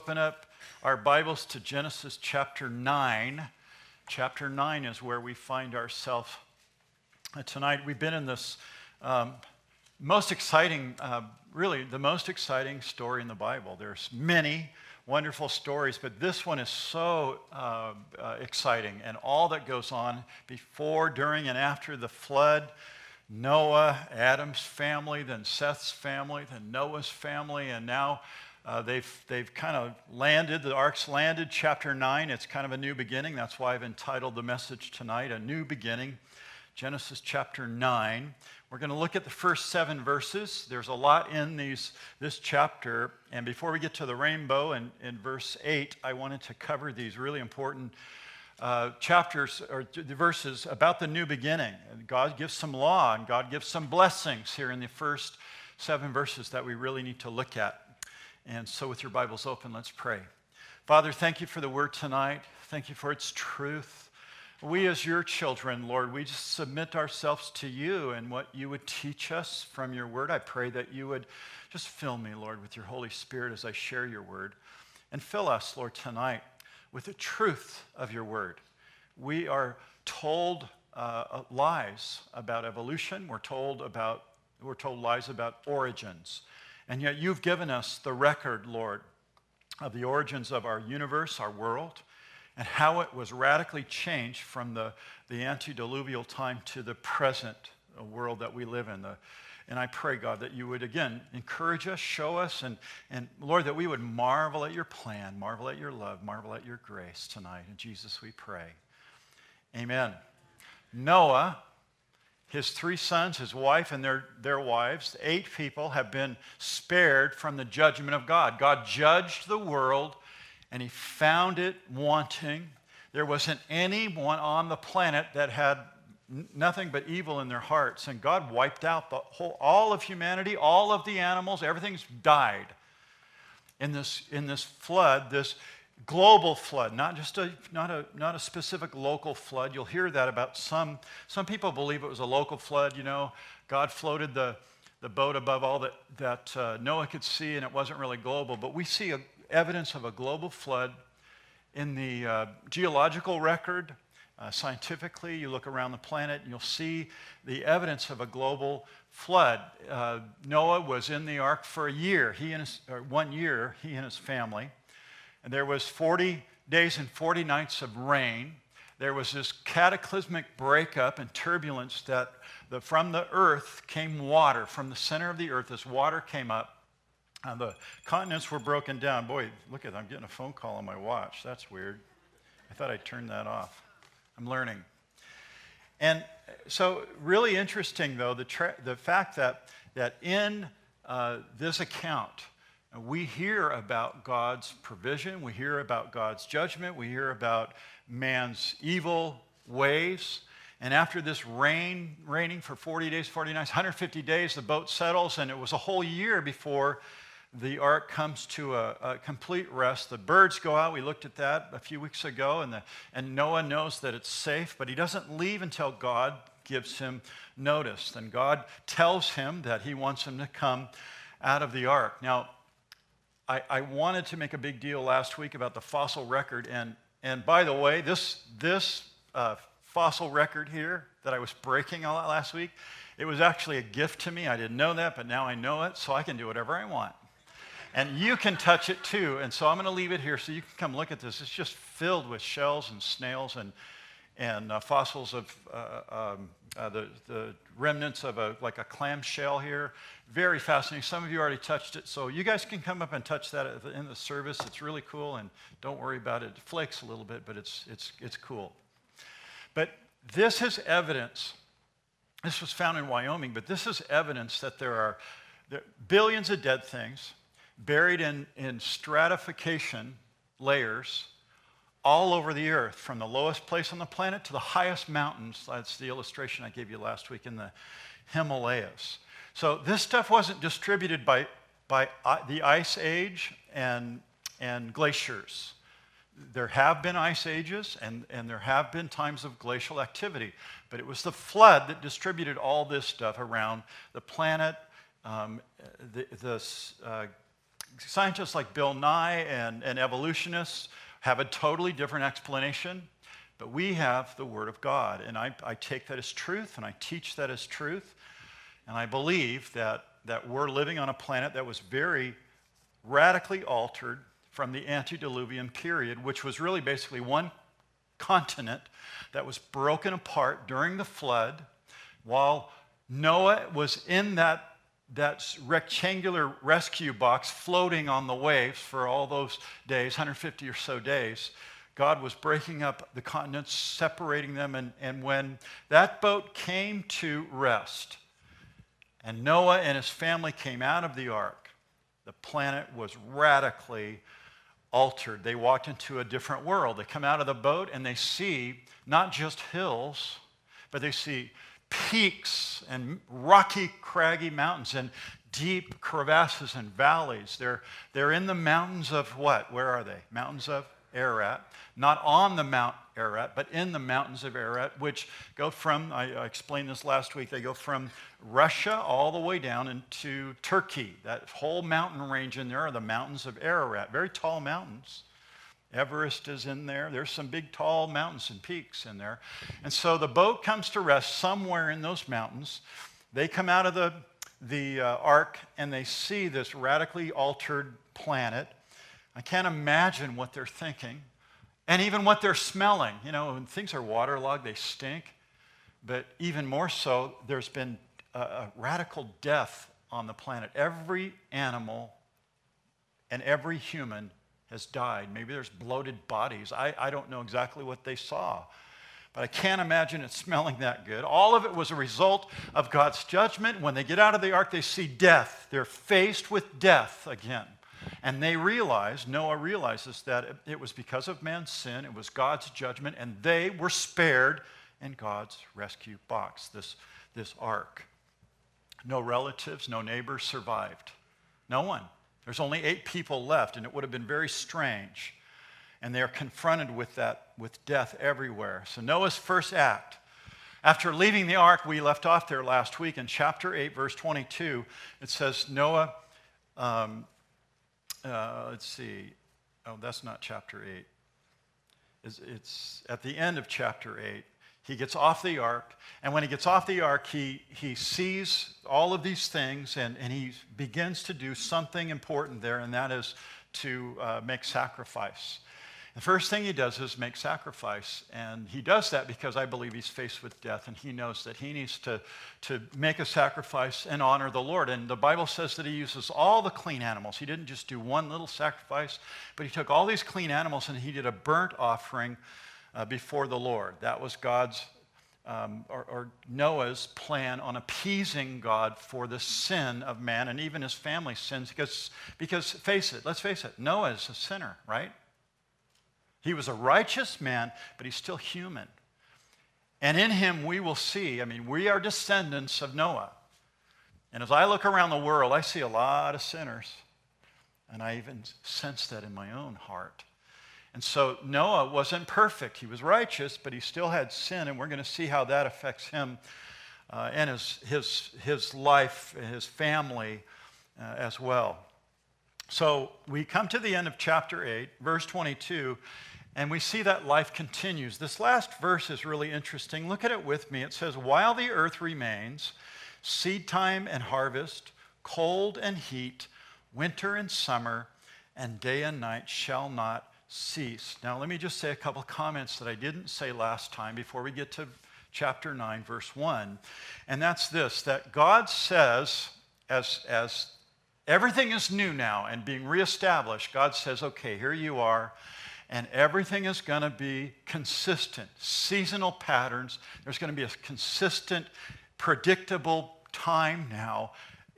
open up our Bibles to Genesis chapter 9. Chapter 9 is where we find ourselves uh, tonight. We've been in this um, most exciting, uh, really, the most exciting story in the Bible. There's many wonderful stories, but this one is so uh, uh exciting, and all that goes on before, during, and after the flood. Noah, Adam's family, then Seth's family, then Noah's family, and now uh, they've, they've kind of landed, the ark's landed, chapter 9. It's kind of a new beginning. That's why I've entitled the message tonight, A New Beginning. Genesis chapter 9. We're going to look at the first seven verses. There's a lot in these, this chapter. And before we get to the rainbow in, in verse 8, I wanted to cover these really important uh, chapters or the verses about the new beginning. God gives some law and God gives some blessings here in the first seven verses that we really need to look at. And so, with your Bibles open, let's pray. Father, thank you for the word tonight. Thank you for its truth. We, as your children, Lord, we just submit ourselves to you and what you would teach us from your word. I pray that you would just fill me, Lord, with your Holy Spirit as I share your word. And fill us, Lord, tonight with the truth of your word. We are told uh, lies about evolution. We're told about we're told lies about origins. And yet you've given us the record, Lord, of the origins of our universe, our world, and how it was radically changed from the, the antediluvian time to the present uh, world that we live in. The, and I pray, God, that you would again encourage us, show us, and, and Lord, that we would marvel at your plan, marvel at your love, marvel at your grace tonight. In Jesus we pray. Amen. Noah his three sons, his wife, and their, their wives, eight people, have been spared from the judgment of God. God judged the world and he found it wanting. There wasn't anyone on the planet that had nothing but evil in their hearts. And God wiped out the whole, all of humanity, all of the animals, everything's died. In this, in this flood, this global flood, not just a, not a, not a specific local flood. You'll hear that about some, some people believe it was a local flood, you know. God floated the, the boat above all that, that uh, Noah could see, and it wasn't really global. But we see a, evidence of a global flood in the uh, geological record. Uh, scientifically, you look around the planet and you'll see the evidence of a global flood. Uh, Noah was in the ark for a year, he and his, one year, he and his family. And there was 40 days and 40 nights of rain. There was this cataclysmic breakup and turbulence that the, from the earth came water. From the center of the earth, this water came up. And the continents were broken down. Boy, look at. I'm getting a phone call on my watch. That's weird. I thought I'd turn that off. I'm learning. And so, really interesting, though, the, tra- the fact that, that in uh, this account, we hear about God's provision, we hear about God's judgment, we hear about man's evil ways. And after this rain, raining for 40 days, 40 nights, 150 days, the boat settles, and it was a whole year before the ark comes to a, a, complete rest. The birds go out. We looked at that a few weeks ago, and, the, and Noah knows that it's safe, but he doesn't leave until God gives him notice. Then God tells him that he wants him to come out of the ark. Now, I, I wanted to make a big deal last week about the fossil record. And, and by the way, this, this uh, fossil record here that I was breaking a lot last week, it was actually a gift to me. I didn't know that, but now I know it, so I can do whatever I want. And you can touch it too. And so I'm going to leave it here so you can come look at this. It's just filled with shells and snails and, and uh, fossils of uh, um, uh, the, the remnants of a, like a clam shell here. Very fascinating. Some of you already touched it, so you guys can come up and touch that in the service. It's really cool, and don't worry about it. It flakes a little bit, but it's, it's, it's cool. But this is evidence. This was found in Wyoming, but this is evidence that there are there, billions of dead things buried in, in stratification layers all over the earth, from the lowest place on the planet to the highest mountains. That's the illustration I gave you last week in the Himalayas. So this stuff wasn't distributed by, by the ice age and, and glaciers. There have been ice ages and, and there have been times of glacial activity, but it was the flood that distributed all this stuff around the planet. Um, the, the uh, scientists like Bill Nye and, and evolutionists have a totally different explanation, but we have the Word of God. And I, I take that as truth and I teach that as truth. And I believe that, that we're living on a planet that was very radically altered from the antediluvian period, which was really basically one continent that was broken apart during the flood while Noah was in that that rectangular rescue box floating on the waves for all those days, 150 or so days. God was breaking up the continents, separating them, and, and when that boat came to rest, and Noah and his family came out of the ark, the planet was radically altered. They walked into a different world. They come out of the boat and they see not just hills, but they see peaks and rocky, craggy mountains and deep crevasses and valleys. They're, they're in the mountains of what? Where are they? Mountains of Ararat. Not on the Mount Ararat, but in the mountains of Ararat, which go from, I, I explained this last week, they go from Russia all the way down into Turkey. That whole mountain range in there are the mountains of Ararat, very tall mountains. Everest is in there. There's some big, tall mountains and peaks in there. And so the boat comes to rest somewhere in those mountains. They come out of the, the uh, ark and they see this radically altered planet. I can't imagine what they're thinking and even what they're smelling. You know, when things are waterlogged, they stink. But even more so, there's been a, a radical death on the planet. Every animal and every human has died. Maybe there's bloated bodies. I, I don't know exactly what they saw. But I can't imagine it smelling that good. All of it was a result of God's judgment. When they get out of the ark, they see death. They're faced with death again. And they realize, Noah realizes that it was because of man's sin, it was God's judgment, and they were spared in God's rescue box, this, this ark. No relatives, no neighbors survived. No one. There's only eight people left, and it would have been very strange. And they are confronted with that, with death everywhere. So, Noah's first act, after leaving the ark, we left off there last week in chapter 8, verse 22. It says, Noah, um, uh, let's see, oh, that's not chapter 8. It's, it's at the end of chapter 8. He gets off the ark, and when he gets off the ark, he, he sees all of these things and, and he begins to do something important there, and that is to uh, make sacrifice. The first thing he does is make sacrifice. And he does that because I believe he's faced with death and he knows that he needs to, to make a sacrifice and honor the Lord. And the Bible says that he uses all the clean animals. He didn't just do one little sacrifice, but he took all these clean animals and he did a burnt offering uh, before the Lord. That was God's um, or, or, Noah's plan on appeasing God for the sin of man and even his family's sins. Because, because face it, let's face it, Noah is a sinner, right? He was a righteous man, but he's still human. And in him we will see, I mean, we are descendants of Noah. And as I look around the world, I see a lot of sinners. And I even sense that in my own heart. And so Noah wasn't perfect. He was righteous, but he still had sin, and we're going to see how that affects him uh, and his, his, his life, his family uh, as well. So we come to the end of chapter 8, verse 22, and we see that life continues. This last verse is really interesting. Look at it with me. It says, While the earth remains, seed time and harvest, cold and heat, winter and summer, and day and night shall not cease. Now, let me just say a couple comments that I didn't say last time before we get to chapter 9, verse 1. And that's this that God says, as, as everything is new now and being reestablished, God says, okay, here you are. And everything is going to be consistent, seasonal patterns. There's going to be a consistent, predictable time now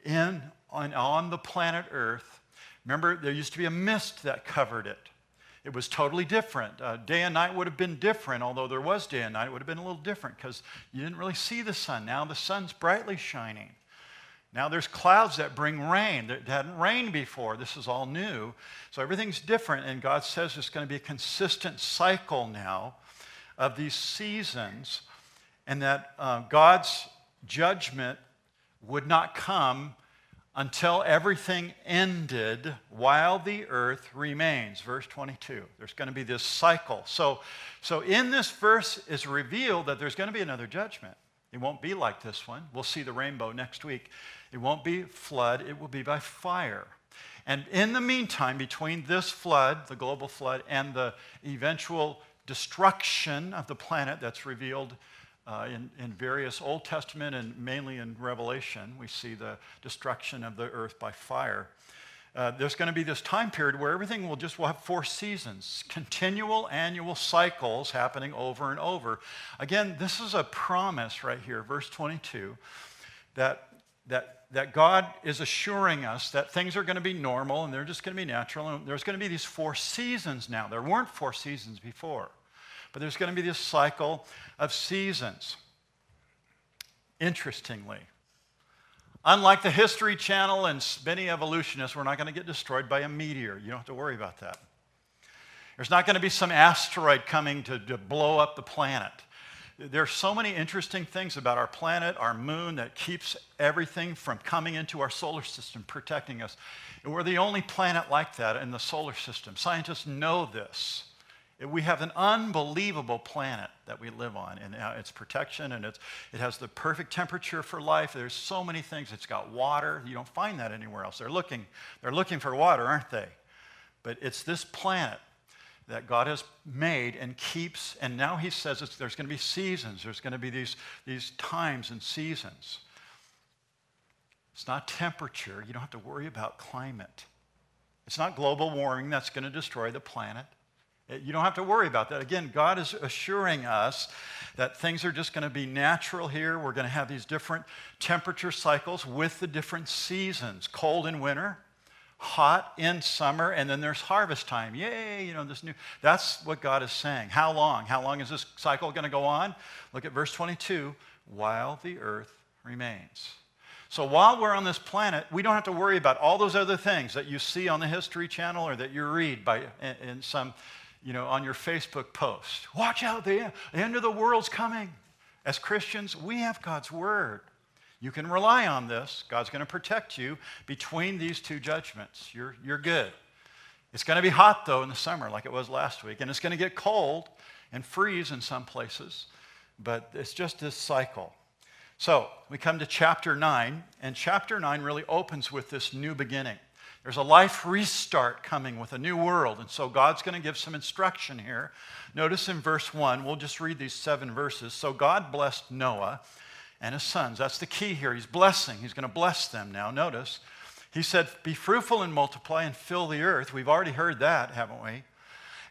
in, on, on the planet Earth. Remember, there used to be a mist that covered it. It was totally different. Uh, day and night would have been different, although there was day and night, it would have been a little different because you didn't really see the sun. Now the sun's brightly shining. Now there's clouds that bring rain that hadn't rained before. This is all new. So everything's different, and God says it's going to be a consistent cycle now of these seasons, and that uh, God's judgment would not come until everything ended while the earth remains. Verse 22. There's going to be this cycle. So, so in this verse is revealed that there's going to be another judgment. It won't be like this one. We'll see the rainbow next week. It won't be flood, it will be by fire. And in the meantime, between this flood, the global flood, and the eventual destruction of the planet that's revealed uh, in, in various Old Testament and mainly in Revelation, we see the destruction of the earth by fire. Uh, there's going to be this time period where everything will just will have four seasons, continual annual cycles happening over and over. Again, this is a promise right here, verse 22, that, that, that God is assuring us that things are going to be normal and they're just going to be natural. And there's going to be these four seasons now. There weren't four seasons before. But there's going to be this cycle of seasons. Interestingly, unlike the History Channel and many evolutionists, we're not going to get destroyed by a meteor. You don't have to worry about that. There's not going to be some asteroid coming to, to blow up the planet. There are so many interesting things about our planet, our moon, that keeps everything from coming into our solar system, protecting us. And we're the only planet like that in the solar system. Scientists know this. We have an unbelievable planet that we live on, and uh, its protection, and it's, it has the perfect temperature for life. There's so many things. It's got water. You don't find that anywhere else. They're looking, they're looking for water, aren't they? But it's this planet that God has made and keeps, and now He says there's going to be seasons. There's going to be these, these times and seasons. It's not temperature. You don't have to worry about climate. It's not global warming that's going to destroy the planet. Eh, you don't have to worry about that. Again, God is assuring us that things are just going to be natural here. We're going to have these different temperature cycles with the different seasons cold in winter, hot in summer, and then there's harvest time. Yay, you know, this new. That's what God is saying. How long? How long is this cycle going to go on? Look at verse 22 while the earth remains. So while we're on this planet, we don't have to worry about all those other things that you see on the History Channel or that you read by, in, in some you know, on your Facebook post. Watch out, the, end of the world's coming. As Christians, we have God's word. You can rely on this. God's going to protect you between these two judgments. You're, you're good. It's going to be hot, though, in the summer, like it was last week, and it's going to get cold and freeze in some places, but it's just this cycle. So we come to chapter 9, and chapter 9 really opens with this new beginning. There's a life restart coming with a new world. And so God's going to give some instruction here. Notice in verse 1, we'll just read these seven verses. So God blessed Noah and his sons. That's the key here. He's blessing, he's going to bless them now. Notice, he said, Be fruitful and multiply and fill the earth. We've already heard that, haven't we?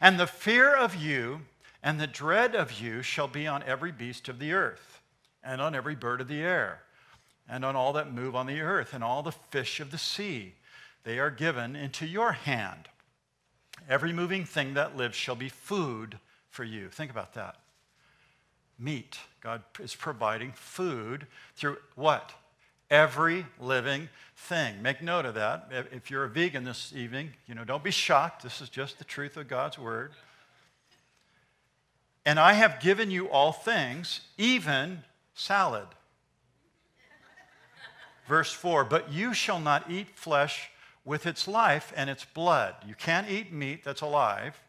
And the fear of you and the dread of you shall be on every beast of the earth, and on every bird of the air, and on all that move on the earth, and all the fish of the sea they are given into your hand. Every moving thing that lives shall be food for you. Think about that. Meat. God is providing food through what? Every living thing. Make note of that. If you're a vegan this evening, you know, don't be shocked. This is just the truth of God's word. And I have given you all things, even salad. Verse 4 But you shall not eat flesh with its life and its blood. You can't eat meat that's alive.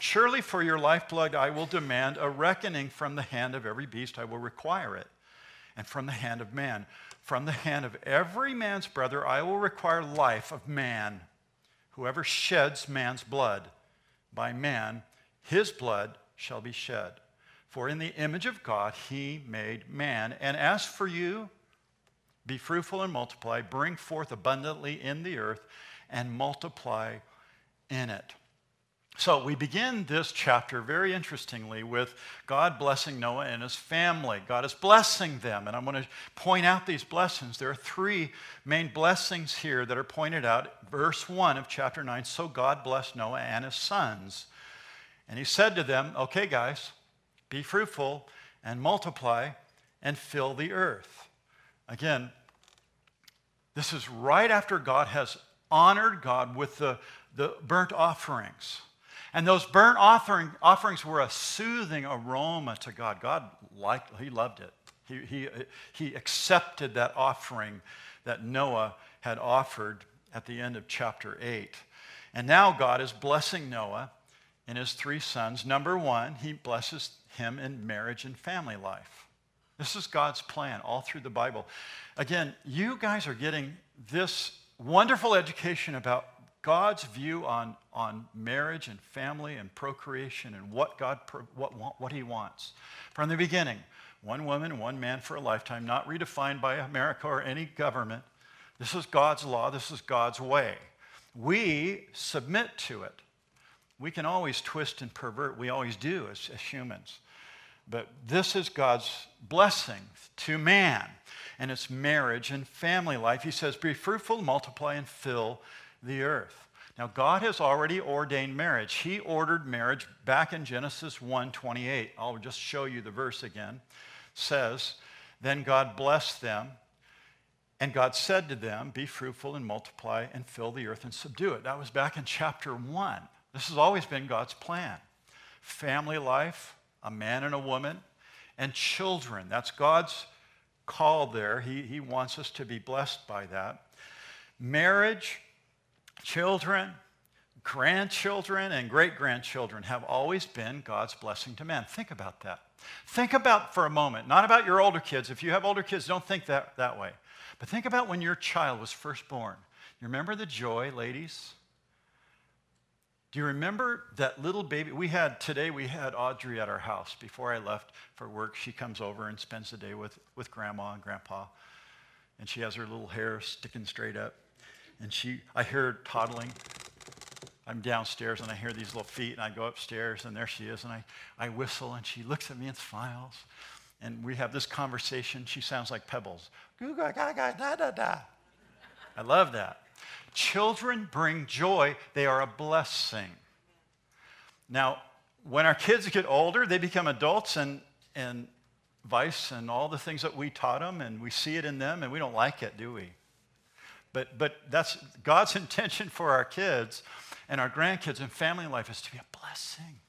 Surely for your lifeblood I will demand a reckoning from the hand of every beast, I will require it, and from the hand of man. From the hand of every man's brother I will require life of man. Whoever sheds man's blood, by man his blood shall be shed. For in the image of God he made man. And as for you, be fruitful and multiply, bring forth abundantly in the earth, and multiply in it. So we begin this chapter very interestingly with God blessing Noah and his family. God is blessing them. And I'm going to point out these blessings. There are three main blessings here that are pointed out. Verse 1 of chapter 9 So God blessed Noah and his sons. And he said to them, Okay, guys, be fruitful and multiply and fill the earth. Again, this is right after God has honored God with the, the burnt offerings. And those burnt offering, offerings were a soothing aroma to God. God liked, he loved it. He, he, he accepted that offering that Noah had offered at the end of chapter 8. And now God is blessing Noah and his three sons. Number one, he blesses him in marriage and family life. This is God's plan all through the Bible. Again, you guys are getting this wonderful education about God's view on, on marriage and family and procreation and what God what, what he wants. From the beginning, one woman, one man for a lifetime, not redefined by America or any government. This is God's law, this is God's way. We submit to it. We can always twist and pervert, we always do as, as humans. But this is God's blessing to man, and it's marriage and family life. He says, Be fruitful, multiply, and fill the earth. Now, God has already ordained marriage. He ordered marriage back in Genesis 1 28. I'll just show you the verse again. It says, Then God blessed them, and God said to them, Be fruitful and multiply and fill the earth and subdue it. That was back in chapter 1. This has always been God's plan. Family life, a man and a woman, and children. That's God's call there. He, he wants us to be blessed by that. Marriage, children, grandchildren, and great grandchildren have always been God's blessing to men. Think about that. Think about for a moment, not about your older kids. If you have older kids, don't think that, that way. But think about when your child was first born. You remember the joy, ladies? Do you remember that little baby? We had today, we had Audrey at our house. Before I left for work, she comes over and spends the day with, with grandma and grandpa. And she has her little hair sticking straight up. And she, I hear her toddling. I'm downstairs and I hear these little feet, and I go upstairs, and there she is. And I, I whistle, and she looks at me and smiles. And we have this conversation. She sounds like pebbles. Goo, ga, ga, da, da, da. I love that. Children bring joy, they are a blessing. Now, when our kids get older, they become adults and, and vice and all the things that we taught them, and we see it in them, and we don't like it, do we? But, but that's God's intention for our kids and our grandkids and family life is to be a blessing.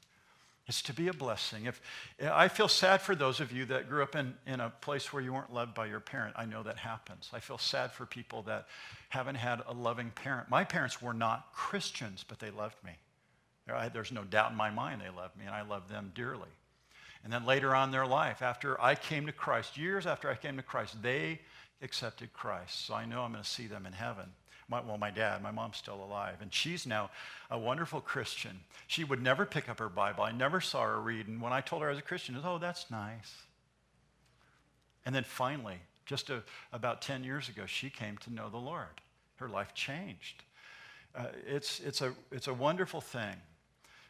It's to be a blessing. If I feel sad for those of you that grew up in, in a place where you weren't loved by your parent, I know that happens. I feel sad for people that haven't had a loving parent. My parents were not Christians, but they loved me. There's no doubt in my mind they loved me, and I love them dearly. And then later on in their life, after I came to Christ, years after I came to Christ, they accepted Christ. So I know I'm going to see them in heaven my, well, my dad, my mom's still alive, and she's now a wonderful Christian. She would never pick up her Bible. I never saw her read. And when I told her I was a Christian, was, oh, that's nice. And then finally, just a, about 10 years ago, she came to know the Lord. Her life changed. Uh, it's, it's, a, it's a wonderful thing.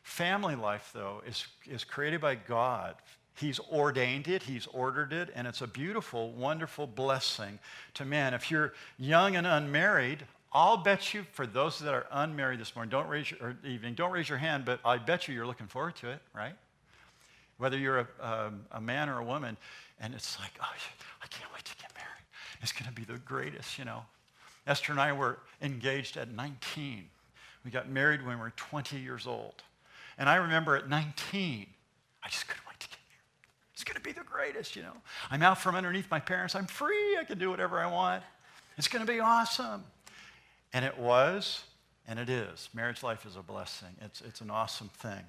Family life, though, is, is created by God. He's ordained it, He's ordered it, and it's a beautiful, wonderful blessing to man. If you're young and unmarried, I'll bet you, for those that are unmarried this morning, don't raise your, or evening, don't raise your hand, but I bet you you're looking forward to it, right? Whether you're a, um, a man or a woman, and it's like, oh, I can't wait to get married. It's going to be the greatest, you know. Esther and I were engaged at 19. We got married when we were 20 years old. And I remember at 19, I just couldn't wait to get married. It's going to be the greatest, you know. I'm out from underneath my parents. I'm free. I can do whatever I want. It's going to be awesome. And it was, and it is. Marriage life is a blessing. It's, it's an awesome thing.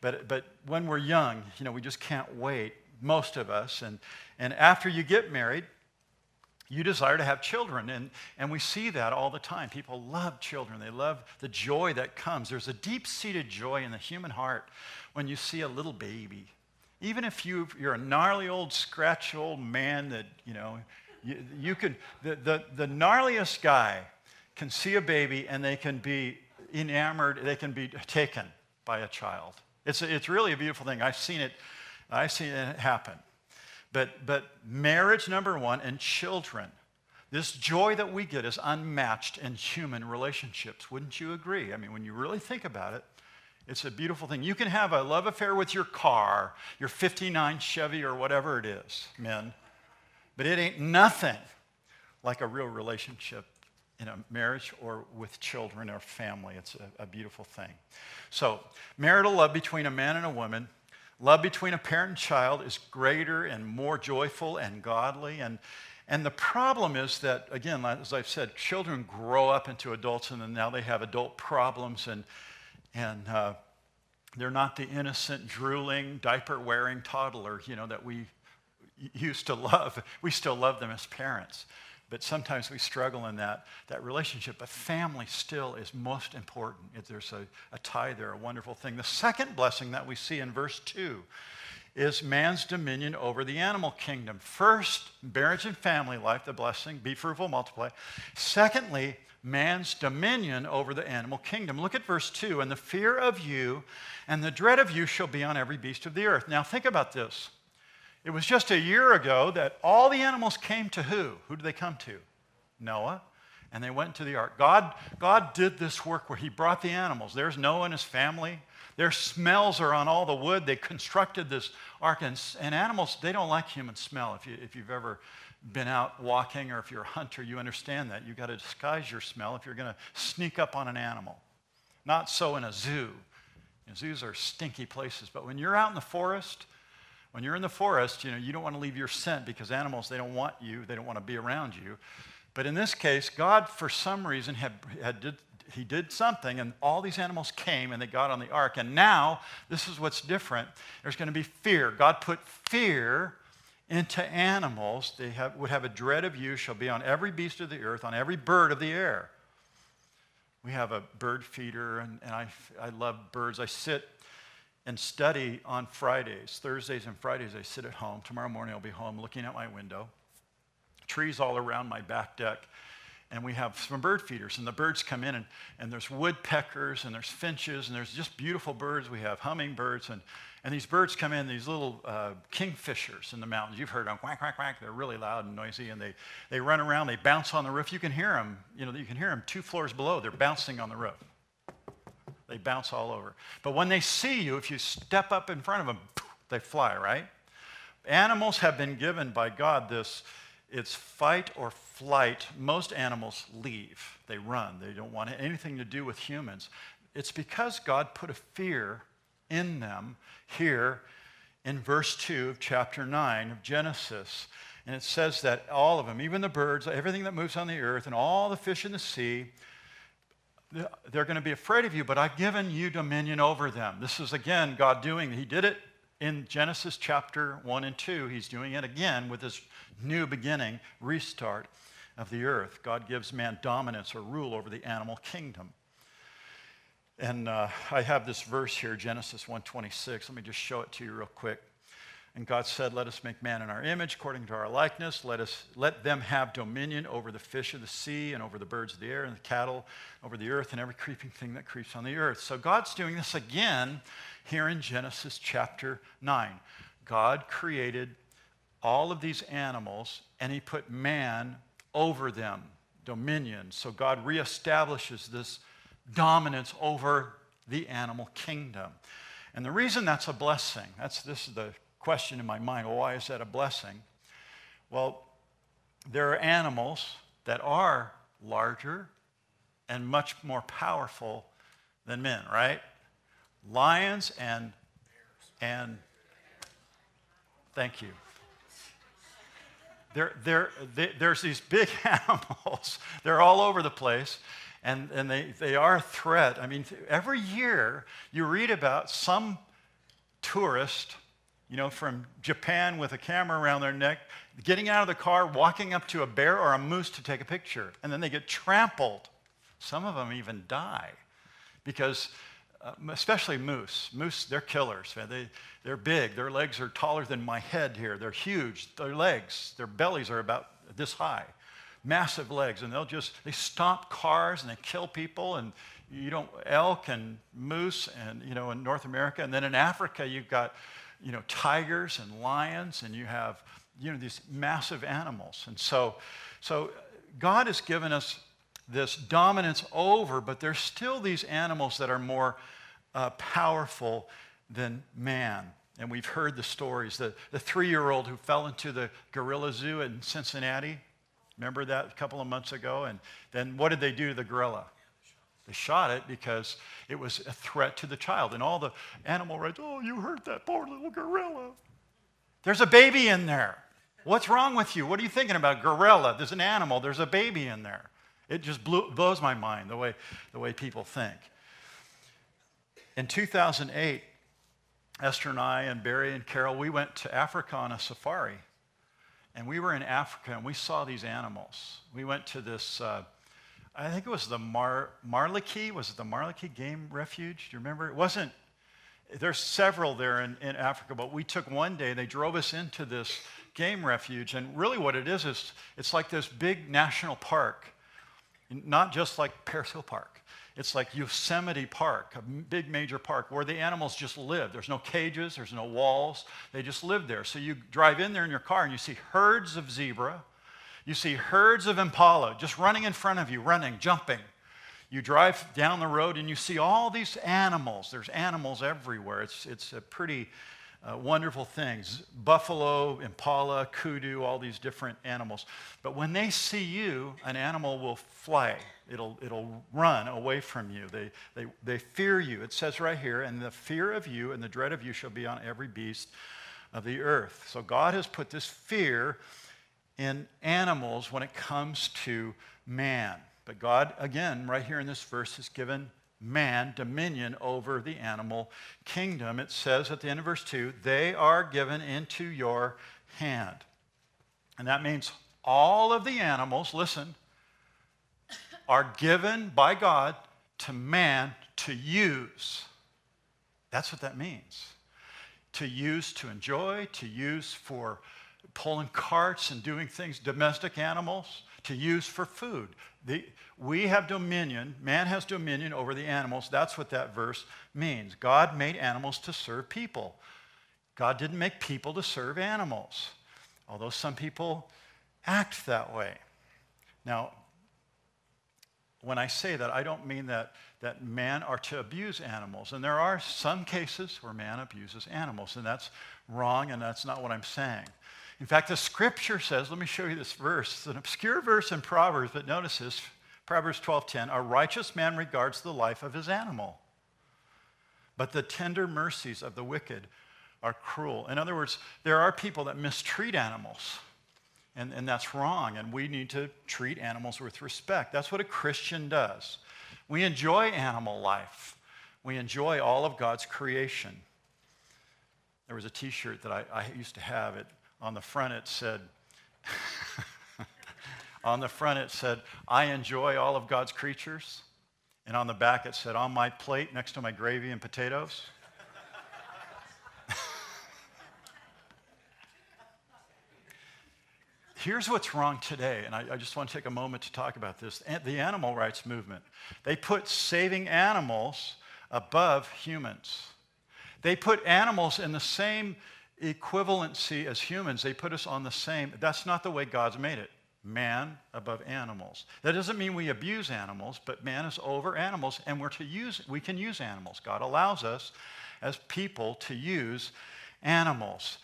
But, but when we're young, you know, we just can't wait, most of us. And, and after you get married, you desire to have children. And, and we see that all the time. People love children, they love the joy that comes. There's a deep seated joy in the human heart when you see a little baby. Even if you, you're a gnarly old, scratch old man that, you know, you, you could, the, the, the gnarliest guy can see a baby and they can be enamored, they can be taken by a child. It's, it's really a beautiful thing. I've seen it, I've seen it happen. But, but marriage, number one, and children, this joy that we get is unmatched in human relationships. Wouldn't you agree? I mean, when you really think about it, it's a beautiful thing. You can have a love affair with your car, your 59 Chevy or whatever it is, men, but it ain't nothing like a real relationship in a marriage or with children or family. It's a, a, beautiful thing. So, marital love between a man and a woman, love between a parent and child is greater and more joyful and godly. And, And the problem is that, again, as I've said, children grow up into adults and then now they have adult problems and, and uh, they're not the innocent, drooling, diaper wearing toddler, you know, that we used to love. We still love them as parents. But sometimes we struggle in that, that relationship. But family still is most important. If there's a, a tie there, a wonderful thing. The second blessing that we see in verse 2 is man's dominion over the animal kingdom. First, marriage and family life, the blessing, be fruitful, multiply. Secondly, man's dominion over the animal kingdom. Look at verse 2 and the fear of you and the dread of you shall be on every beast of the earth. Now, think about this. It was just a year ago that all the animals came to who? Who did they come to? Noah. And they went to the ark. God, God did this work where He brought the animals. There's Noah and his family. Their smells are on all the wood. They constructed this ark. And, and animals, they don't like human smell. If, you, if you've ever been out walking or if you're a hunter, you understand that. You've got to disguise your smell if you're going to sneak up on an animal. Not so in a zoo. You know, zoos are stinky places. But when you're out in the forest, when you're in the forest, you know, you don't want to leave your scent because animals, they don't want you, they don't want to be around you. But in this case, God, for some reason, had, had did, he did something, and all these animals came and they got on the ark. And now, this is what's different. There's going to be fear. God put fear into animals. They have, would have a dread of you, shall be on every beast of the earth, on every bird of the air. We have a bird feeder, and, and I, I love birds. I sit and study on Fridays. Thursdays and Fridays, I sit at home. Tomorrow morning, I'll be home looking out my window. Trees all around my back deck. And we have some bird feeders, and the birds come in, and, and there's woodpeckers, and there's finches, and there's just beautiful birds. We have hummingbirds, and, and these birds come in, these little uh, kingfishers in the mountains. You've heard them quack, quack, quack. They're really loud and noisy, and they, they run around, they bounce on the roof. You can hear them, you know, you can hear them two floors below. They're bouncing on the roof. They bounce all over. But when they see you, if you step up in front of them, they fly, right? Animals have been given by God this it's fight or flight. Most animals leave, they run, they don't want anything to do with humans. It's because God put a fear in them here in verse 2 of chapter 9 of Genesis. And it says that all of them, even the birds, everything that moves on the earth, and all the fish in the sea, they're going to be afraid of you, but I've given you dominion over them. This is again God doing, He did it in Genesis chapter 1 and 2. He's doing it again with this new beginning, restart of the earth. God gives man dominance or rule over the animal kingdom. And uh, I have this verse here, Genesis 1:26. Let me just show it to you real quick. And God said, Let us make man in our image, according to our likeness. Let, us, let them have dominion over the fish of the sea and over the birds of the air and the cattle, over the earth and every creeping thing that creeps on the earth. So God's doing this again here in Genesis chapter 9. God created all of these animals and he put man over them, dominion. So God reestablishes this dominance over the animal kingdom. And the reason that's a blessing, that's this is the question in my mind well, why is that a blessing? Well, there are animals that are larger and much more powerful than men, right? Lions and and thank you. There, there, there's these big animals. They're all over the place, and, and they, they are a threat. I mean, every year you read about some tourist you know, from Japan with a camera around their neck, getting out of the car, walking up to a bear or a moose to take a picture, and then they get trampled. Some of them even die because, uh, especially moose, moose, they're killers. They, they're big. Their legs are taller than my head here. They're huge. Their legs, their bellies are about this high. Massive legs, and they'll just, they stomp cars and they kill people, and you don't, elk and moose, and, you know, in North America. And then in Africa, you've got you know, tigers and lions, and you have, you know, these massive animals. And so, so God has given us this dominance over, but there's still these animals that are more uh, powerful than man. And we've heard the stories. The, the three year old who fell into the gorilla zoo in Cincinnati. Remember that a couple of months ago? And then what did they do to the gorilla? They shot it because it was a threat to the child. And all the animal rights, oh, you hurt that poor little gorilla. There's a baby in there. What's wrong with you? What are you thinking about? Gorilla, there's an animal, there's a baby in there. It just blew, blows my mind the way, the way people think. In 2008, Esther and I and Barry and Carol, we went to Africa on a safari. And we were in Africa and we saw these animals. We went to this, uh, I think it was the Mar- Marliki. Was it the Marliki Game Refuge? Do you remember? It wasn't, there's several there in, in Africa, but we took one day, they drove us into this game refuge. And really, what it is, is it's like this big national park, not just like Paris Hill Park. It's like Yosemite Park, a big major park where the animals just live. There's no cages, there's no walls. They just live there. So you drive in there in your car and you see herds of zebra. You see herds of impala just running in front of you, running, jumping. You drive down the road and you see all these animals. There's animals everywhere. It's, it's a pretty uh, wonderful things buffalo, impala, kudu, all these different animals. But when they see you, an animal will fly. It'll, it'll run away from you. They, they, they fear you. It says right here, and the fear of you and the dread of you shall be on every beast of the earth. So God has put this fear in animals when it comes to man. But God, again, right here in this verse, has given man dominion over the animal kingdom. It says at the end of verse 2 they are given into your hand. And that means all of the animals, listen, are given by God to man to use. That's what that means. To use to enjoy, to use for pulling carts and doing things, domestic animals, to use for food. The, we have dominion, man has dominion over the animals. That's what that verse means. God made animals to serve people. God didn't make people to serve animals, although some people act that way. Now, when I say that, I don't mean that, that man are to abuse animals. And there are some cases where man abuses animals, and that's wrong, and that's not what I'm saying. In fact, the scripture says, let me show you this verse. It's an obscure verse in Proverbs, but notice this Proverbs 12:10, a righteous man regards the life of his animal, but the tender mercies of the wicked are cruel. In other words, there are people that mistreat animals, and, and that's wrong, and we need to treat animals with respect. That's what a Christian does. We enjoy animal life, we enjoy all of God's creation. There was a t shirt that I, I used to have. It, on the front, it said, on the front, it said, I enjoy all of God's creatures. And on the back, it said, On my plate next to my gravy and potatoes. Here's what's wrong today, and I, I, just want to take a moment to talk about this. The animal rights movement. They put saving animals above humans. They put animals in the same equivalency as humans. They put us on the same. That's not the way God's made it man above animals. That doesn't mean we abuse animals, but man is over animals, and we're to use, we can use animals. God allows us as people to use animals.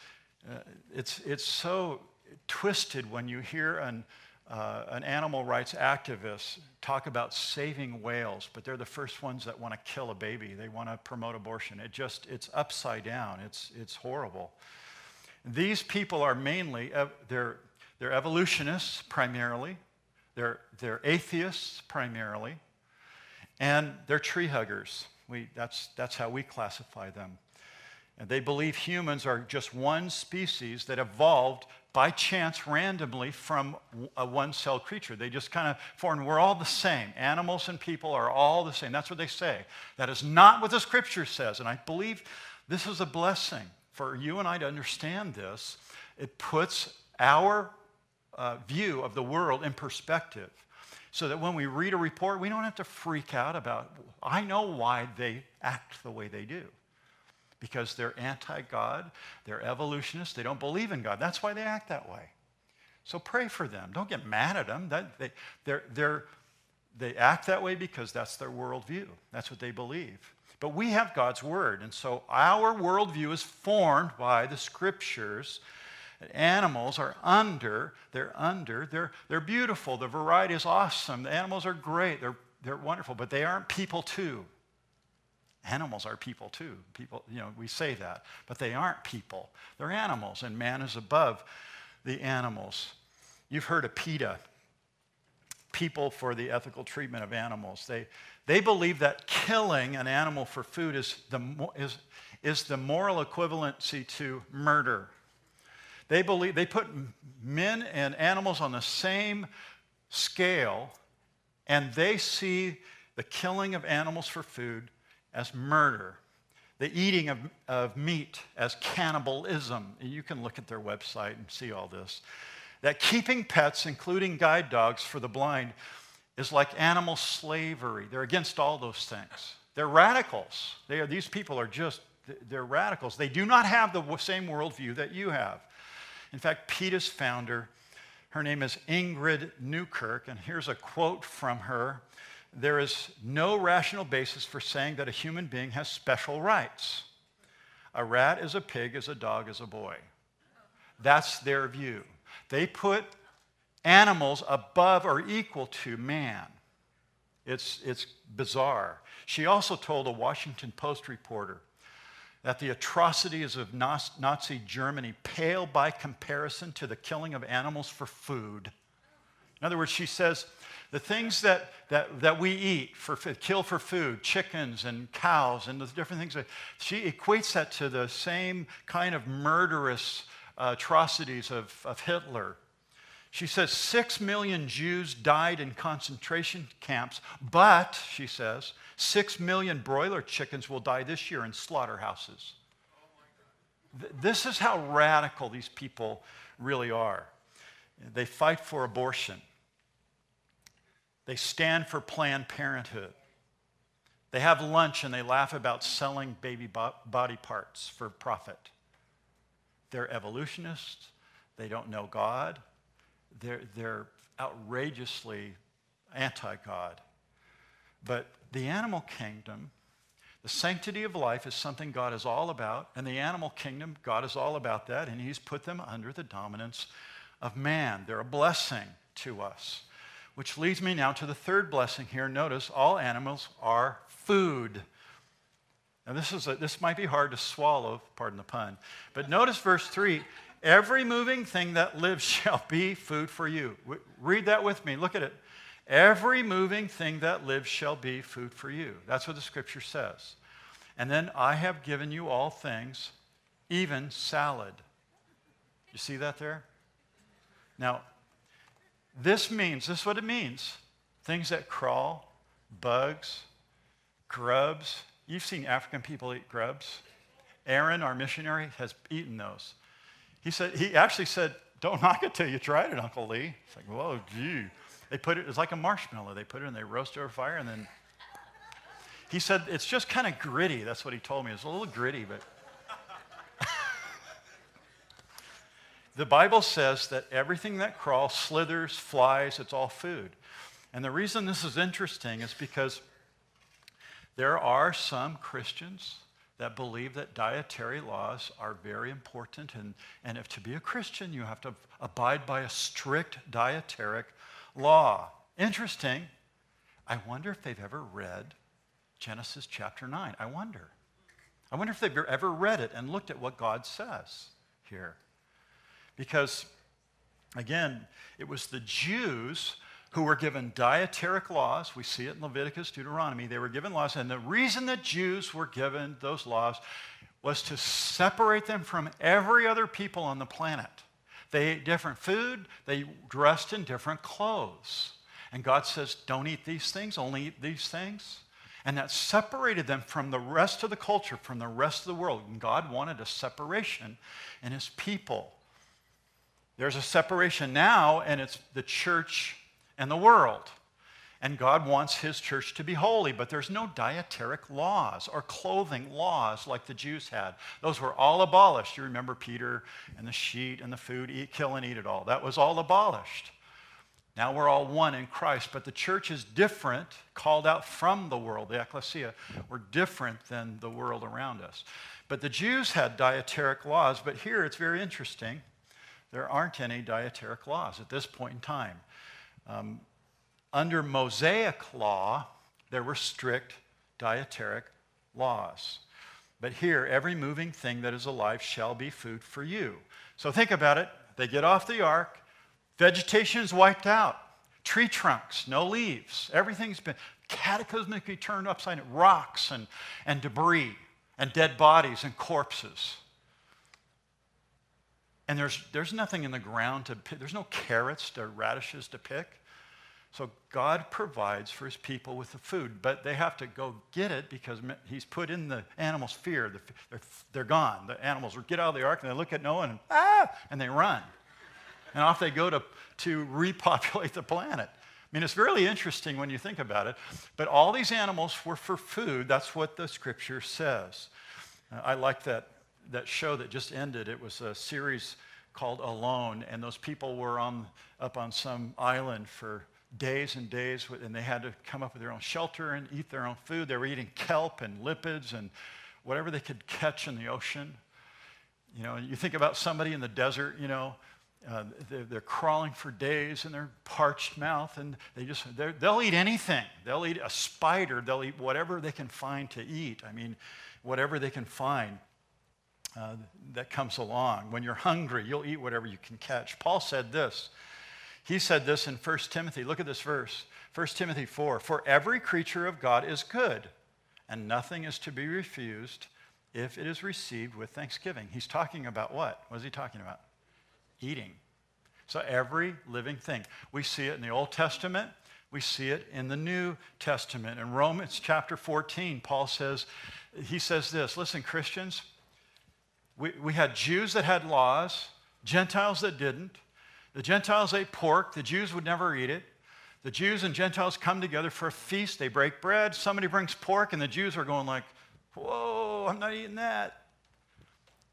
Uh, it's, it's so twisted when you hear an, uh, an animal rights activist talk about saving whales, but they're the first ones that want to kill a baby. They want to promote abortion. It just, it's upside down. It's, it's horrible. These people are mainly, they're, they're evolutionists primarily, they're, they're atheists primarily, and they're tree huggers. We, that's, that's how we classify them. And they believe humans are just one species that evolved by chance randomly from a one cell creature. They just kind of formed, we're all the same. Animals and people are all the same. That's what they say. That is not what the scripture says. And I believe this is a blessing for you and I to understand this. It puts our uh, view of the world in perspective. So that when we read a report, we don't have to freak out about, I know why they act the way they do. Because they're anti God, they're evolutionists, they don't believe in God. That's why they act that way. So pray for them. Don't get mad at them. That, they, they're, they're, they act that way because that's their worldview, that's what they believe. But we have God's word, and so our worldview is formed by the scriptures Animals are under, they're under, they're, they're beautiful. The variety is awesome. The animals are great, they're, they're wonderful, but they aren't people too. Animals are people too. People, you know, we say that, but they aren't people. They're animals, and man is above the animals. You've heard of PETA, People for the Ethical Treatment of Animals. They, they believe that killing an animal for food is the, is, is the moral equivalency to murder. They believe they put men and animals on the same scale, and they see the killing of animals for food as murder, the eating of, of meat as cannibalism. You can look at their website and see all this. That keeping pets, including guide dogs for the blind, is like animal slavery. They're against all those things. They're radicals. They are, these people are just, they're radicals. They do not have the same worldview that you have. In fact, PETA's founder, her name is Ingrid Newkirk, and here's a quote from her There is no rational basis for saying that a human being has special rights. A rat is a pig, is a dog is a boy. That's their view. They put animals above or equal to man. It's, it's bizarre. She also told a Washington Post reporter that the atrocities of Nazi Germany pale by comparison to the killing of animals for food. In other words, she says the things that, that, that we eat, for, kill for food, chickens and cows and the different things, she equates that to the same kind of murderous atrocities of, of Hitler. She says six million Jews died in concentration camps, but, she says, Six million broiler chickens will die this year in slaughterhouses. This is how radical these people really are. They fight for abortion. They stand for Planned Parenthood. They have lunch and they laugh about selling baby body parts for profit. They're evolutionists. They don't know God. They're, they're outrageously anti God. But the animal kingdom, the sanctity of life is something God is all about, and the animal kingdom, God is all about that, and He's put them under the dominance of man. They're a blessing to us. Which leads me now to the third blessing here. Notice all animals are food. Now, this, is a, this might be hard to swallow, pardon the pun, but notice verse 3 every moving thing that lives shall be food for you. Read that with me. Look at it. Every moving thing that lives shall be food for you. That's what the scripture says. And then I have given you all things, even salad. You see that there? Now, this means, this is what it means things that crawl, bugs, grubs. You've seen African people eat grubs. Aaron, our missionary, has eaten those. He said, he actually said, Don't knock it till you tried it, Uncle Lee. It's like, whoa, gee. They put it, it's like a marshmallow. They put it in, they roast it over fire, and then he said it's just kind of gritty. That's what he told me. It's a little gritty, but. The Bible says that everything that crawls, slithers, flies, it's all food. And the reason this is interesting is because there are some Christians that believe that dietary laws are very important. And, and if to be a Christian, you have to abide by a strict dietetic law. Interesting. I wonder if they've ever read Genesis chapter 9. I wonder. I wonder if they've ever read it and looked at what God says here. Because, again, it was the Jews who were given dietetic laws. We see it in Leviticus, Deuteronomy. They were given laws. And the reason that Jews were given those laws was to separate them from every other people on the planet. They ate different food, they dressed in different clothes. And God says, Don't eat these things, only eat these things. And that separated them from the rest of the culture, from the rest of the world. And God wanted a separation in his people. There's a separation now, and it's the church and the world. And God wants his church to be holy, but there's no dietetic laws or clothing laws like the Jews had. Those were all abolished. You remember Peter and the sheet and the food, eat, kill, and eat it all. That was all abolished. Now we're all one in Christ, but the church is different, called out from the world, the ecclesia. We're different than the world around us. But the Jews had dietetic laws, but here it's very interesting. There aren't any dietetic laws at this point in time. Um, under Mosaic law, there were strict dietetic laws. But here, every moving thing that is alive shall be food for you. So think about it. They get off the ark, vegetation is wiped out, tree trunks, no leaves. Everything's been cataclysmically turned upside down, rocks and, and debris and dead bodies and corpses. And there's, there's nothing in the ground to pick. There's no carrots or radishes to pick. So God provides for his people with the food, but they have to go get it because he's put in the animals fear. They're, they're gone. The animals get out of the ark and they look at Noah and, ah, and they run. And off they go to, to repopulate the planet. I mean, it's really interesting when you think about it. But all these animals were for food. That's what the scripture says. I like that, that show that just ended. It was a series called Alone, and those people were on, up on some island for days and days, and they had to come up with their own shelter and eat their own food. They were eating kelp and limpets and whatever they could catch in the ocean. You know, you think about somebody in the desert, you know, uh, they're, they're, crawling for days in their parched mouth, and they just they'll eat anything. They'll eat a spider. They'll eat whatever they can find to eat. I mean, whatever they can find uh, that comes along. When you're hungry, you'll eat whatever you can catch. Paul said this. He said this in 1 Timothy. Look at this verse 1 Timothy 4 For every creature of God is good, and nothing is to be refused if it is received with thanksgiving. He's talking about what? What is he talking about? Eating. So every living thing. We see it in the Old Testament. We see it in the New Testament. In Romans chapter 14, Paul says, he says this listen, Christians, we, we had Jews that had laws, Gentiles that didn't. The Gentiles ate pork, the Jews would never eat it. The Jews and Gentiles come together for a feast, they break bread, somebody brings pork, and the Jews are going like, whoa, I'm not eating that.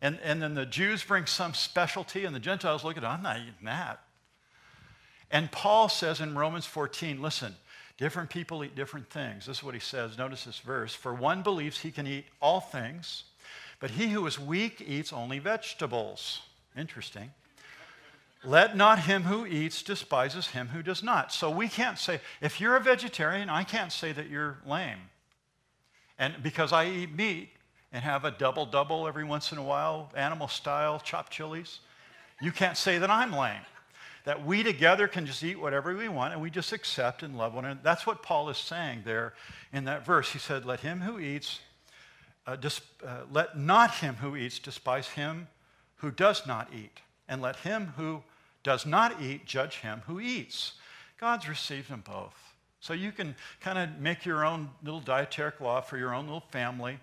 And, and then the Jews bring some specialty, and the Gentiles look at it, I'm not eating that. And Paul says in Romans 14, listen, different people eat different things. This is what he says. Notice this verse. For one believes he can eat all things, but he who is weak eats only vegetables. Interesting. Let not him who eats despises him who does not. So we can't say, if you're a vegetarian, I can't say that you're lame. And because I eat meat and have a double double every once in a while, animal style, chopped chilies, you can't say that I'm lame. That we together can just eat whatever we want and we just accept and love one another. That's what Paul is saying there in that verse. He said, Let him who eats, uh, dis- uh, let not him who eats despise him who does not eat, and let him who does not eat, judge him who eats. God's received them both. So you can kind of make your own little dietary law for your own little family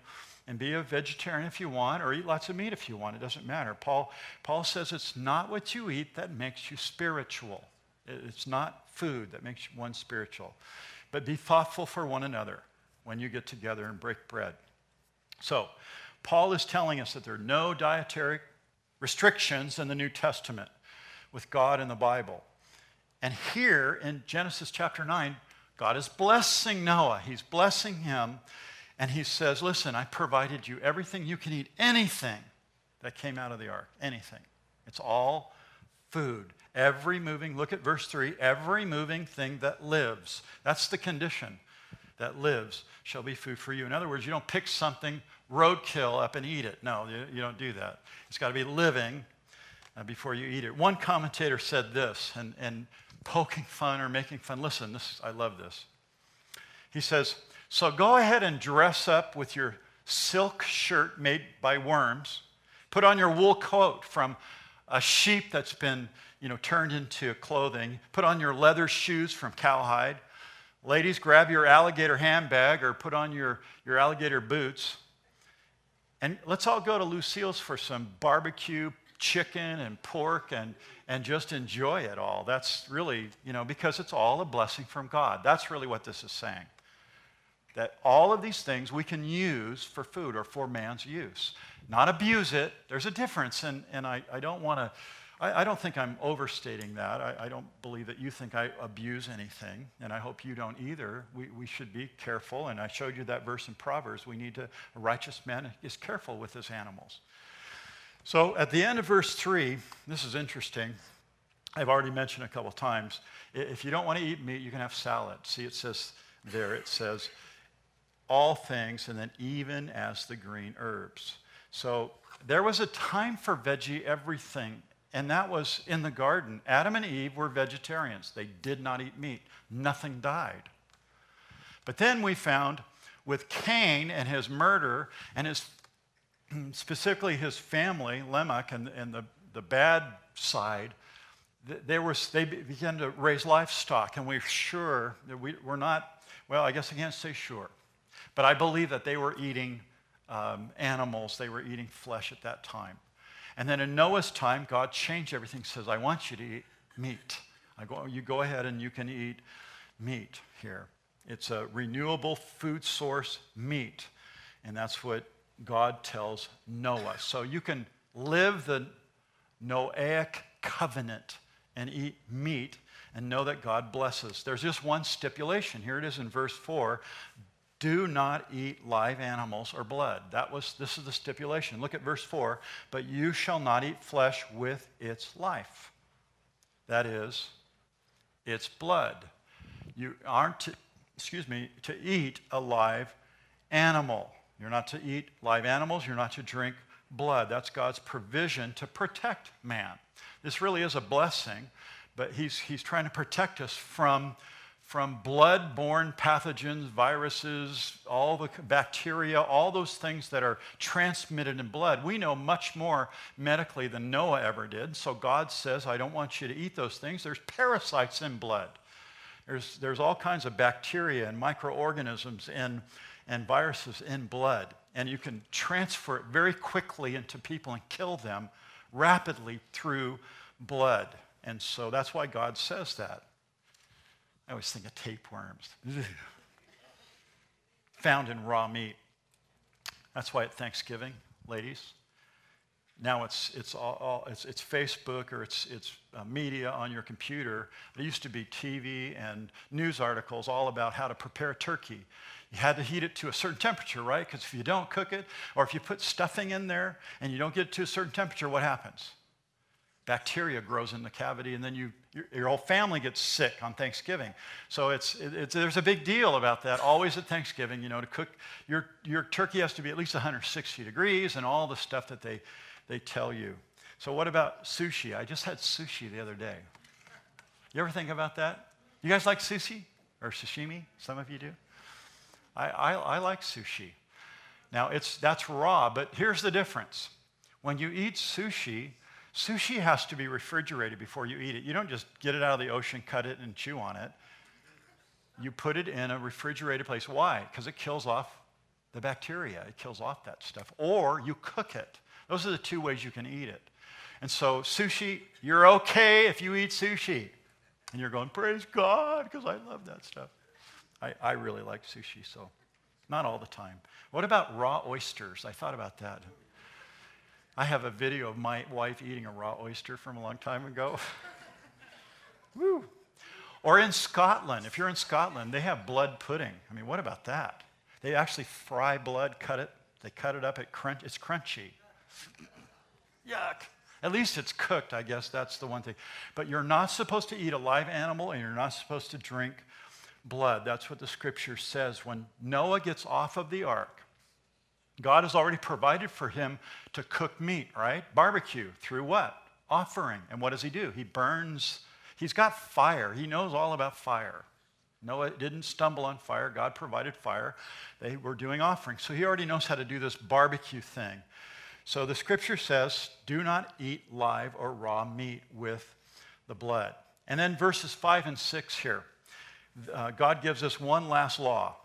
and be a vegetarian if you want or eat lots of meat if you want. It doesn't matter. Paul, Paul says it's not what you eat that makes you spiritual. It's not food that makes one spiritual. But be thoughtful for one another when you get together and break bread. So, Paul is telling us that there are no dietary restrictions in the New Testament with God in the Bible. And here in Genesis chapter 9, God is blessing Noah. He's blessing him. And he says, Listen, I provided you everything you can eat, anything that came out of the ark, anything. It's all food. Every moving, look at verse 3 every moving thing that lives. That's the condition that lives shall be food for you. In other words, you don't pick something roadkill up and eat it. No, you, you don't do that. It's got to be living uh, before you eat it. One commentator said this, and, and poking fun or making fun. Listen, this, I love this. He says, So go ahead and dress up with your silk shirt made by worms, put on your wool coat from a sheep that's been you know, turned into clothing, put on your leather shoes from cowhide. Ladies, grab your alligator handbag or put on your, your alligator boots. And let's all go to Lucille's for some barbecue chicken and pork and, and just enjoy it all. That's really, you know, because it's all a blessing from God. That's really what this is saying. That all of these things we can use for food or for man's use, not abuse it. There's a difference, and, and I, I don't want to. I, I, don't think I'm overstating that. I, I, don't believe that you think I abuse anything, and I hope you don't either. We, we should be careful, and I showed you that verse in Proverbs. We need to, a righteous man is careful with his animals. So at the end of verse 3, this is interesting. I've already mentioned a couple times. If you don't want to eat meat, you can have salad. See, it says there, it says, all things, and then even as the green herbs. So there was a time for veggie everything And that was in the garden. Adam and Eve were vegetarians, they did not eat meat, nothing died. But then we found with Cain and his murder and his specifically his family, Lamech, and, and the, the bad side, they, were, they began to raise livestock, and we're sure that we, we're not, well, I guess I can't say sure, but I believe that they were eating um, animals, they were eating flesh at that time. And then in Noah's time, God changed everything, says, I want you to eat meat. I go, you go ahead and you can eat meat here. It's a renewable food source meat. And that's what God tells Noah. So you can live the Noahic covenant and eat meat and know that God blesses. There's just one stipulation. Here it is in verse 4 do not eat live animals or blood. That was this is the stipulation. Look at verse 4. But you shall not eat flesh with its life. That is its blood. You aren't to, excuse me, to eat a live animal. You're not to eat live animals, you're not to drink blood. That's God's provision to protect man. This really is a blessing, but he's, he's trying to protect us from from blood borne pathogens, viruses, all the bacteria, all those things that are transmitted in blood. We know much more medically than Noah ever did. So God says, I don't want you to eat those things. There's parasites in blood, there's, there's all kinds of bacteria and microorganisms in, and viruses in blood. And you can transfer it very quickly into people and kill them rapidly through blood. And so that's why God says that. I always think of tapeworms. Found in raw meat. That's why at Thanksgiving, ladies, now it's, it's, all, all, it's, it's Facebook or it's, it's uh, media on your computer. There used to be TV and news articles all about how to prepare turkey. You had to heat it to a certain temperature, right? Because if you don't cook it, or if you put stuffing in there and you don't get it to a certain temperature, what happens? bacteria grows in the cavity, and then you, your, your whole family gets sick on Thanksgiving. So it's, it, it's, there's a big deal about that. Always at Thanksgiving, you know, to cook, your, your turkey has to be at least 160 degrees and all the stuff that they, they tell you. So what about sushi? I just had sushi the other day. You ever think about that? You guys like sushi or sashimi? Some of you do. I, I, I like sushi. Now, it's, that's raw, but here's the difference. When you eat sushi, Sushi has to be refrigerated before you eat it. You don't just get it out of the ocean, cut it, and chew on it. You put it in a refrigerated place. Why? Because it kills off the bacteria, it kills off that stuff. Or you cook it. Those are the two ways you can eat it. And so, sushi, you're okay if you eat sushi. And you're going, praise God, because I love that stuff. I, I really like sushi, so not all the time. What about raw oysters? I thought about that. I have a video of my wife eating a raw oyster from a long time ago. Woo. Or in Scotland, if you're in Scotland, they have blood pudding. I mean, what about that? They actually fry blood, cut it, they cut it up, it crunch, it's crunchy. Yuck. At least it's cooked, I guess that's the one thing. But you're not supposed to eat a live animal and you're not supposed to drink blood. That's what the scripture says. When Noah gets off of the ark, God has already provided for him to cook meat, right? Barbecue through what? Offering. And what does he do? He burns, he's got fire. He knows all about fire. Noah didn't stumble on fire. God provided fire. They were doing offerings. So he already knows how to do this barbecue thing. So the scripture says, do not eat live or raw meat with the blood. And then verses 5 and 6 here. Uh, God gives us one last law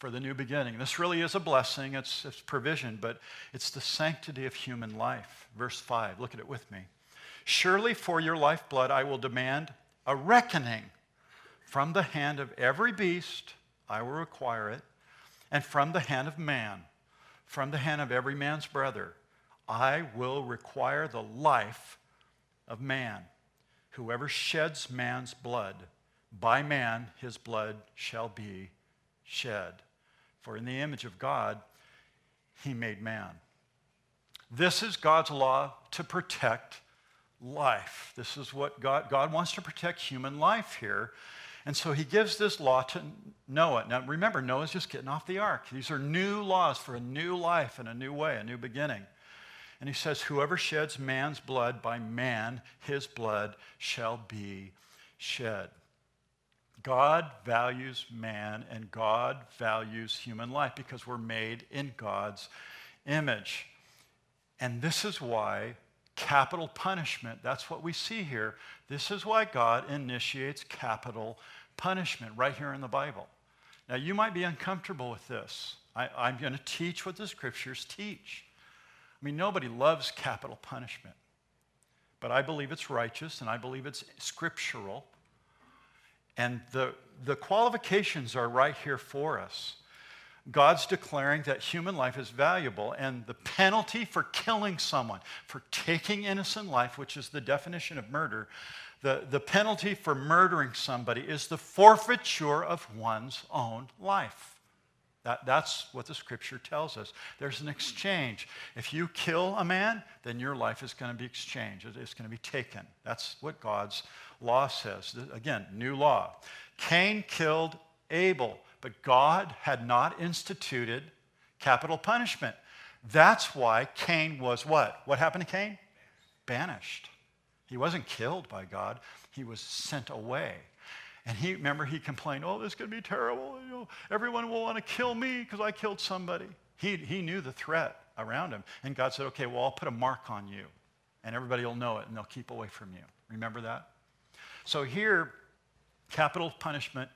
for the new beginning. This really is a blessing, it's, it's provision, but it's the sanctity of human life. Verse 5, look at it with me. Surely for your lifeblood I will demand a reckoning. From the hand of every beast I will require it, and from the hand of man, from the hand of every man's brother, I will require the life of man. Whoever sheds man's blood, by man his blood shall be shed. For in the image of God, he made man. This is God's law to protect life. This is what God, God wants to protect human life here. And so he gives this law to Noah. Now remember, Noah's just getting off the ark. These are new laws for a new life and a new way, a new beginning. And he says, Whoever sheds man's blood, by man his blood shall be shed. God values man and God values human life because we're made in God's image. And this is why capital punishment, that's what we see here. This is why God initiates capital punishment right here in the Bible. Now, you might be uncomfortable with this. I, am going to teach what the scriptures teach. I mean, nobody loves capital punishment, but I believe it's righteous and I believe it's scriptural. And the, the qualifications are right here for us. God's declaring that human life is valuable, and the penalty for killing someone, for taking innocent life, which is the definition of murder, the, the penalty for murdering somebody is the forfeiture of one's own life. That, that's what the scripture tells us. There's an exchange. If you kill a man, then your life is going to be exchanged. It's going to be taken. That's what God's law says. Again, new law. Cain killed Abel, but God had not instituted capital punishment. That's why Cain was what? What happened to Cain? Banished. He wasn't killed by God, he was sent away. And he, remember, he complained, oh, this is going to be terrible. You know, everyone will want to kill me because I killed somebody. He, he knew the threat around him. And God said, okay, well, I'll put a mark on you. And everybody will know it and they'll keep away from you. Remember that? So here, capital punishment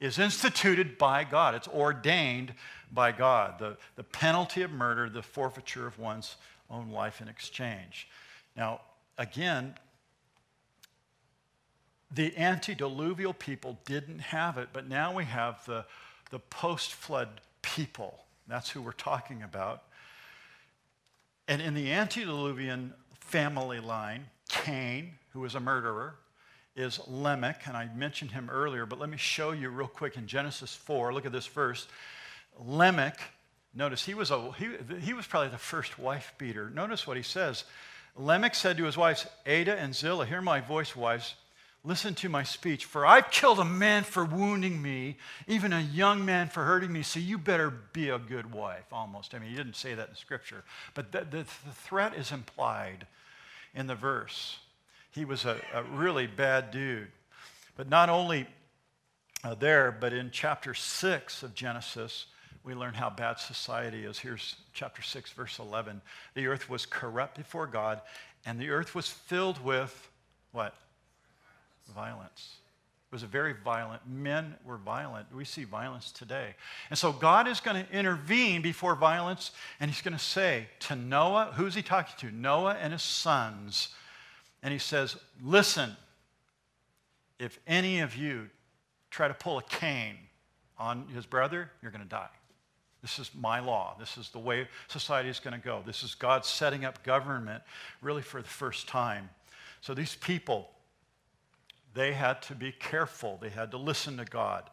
is instituted by God. It's ordained by God. The, the penalty of murder, the forfeiture of one's own life in exchange. Now, again, the antediluvian people didn't have it, but now we have the, the post flood people. That's who we're talking about. And in the antediluvian family line, Cain, who was a murderer, is Lamech, and I mentioned him earlier, but let me show you real quick in Genesis 4. Look at this verse. Lamech, notice he was, a, he, he was probably the first wife beater. Notice what he says. Lamech said to his wives, Adah and Zillah, hear my voice, wives. Listen to my speech, for I've killed a man for wounding me, even a young man for hurting me, so you better be a good wife, almost. I mean, he didn't say that in Scripture, but the, the, the threat is implied in the verse. He was a, a really bad dude. But not only uh, there, but in chapter 6 of Genesis, we learn how bad society is. Here's chapter 6, verse 11. The earth was corrupt before God, and the earth was filled with what? violence. It was a very violent. Men were violent. We see violence today. And so God is going to intervene before violence, and he's going to say to Noah, who's he talking to? Noah and his sons. And he says, Listen, if any of you try to pull a Cain on his brother, you're going to die. This is my law. This is the way society is going to go. This is God setting up government really for the first time. So these people, they had to be careful. They had to listen to God.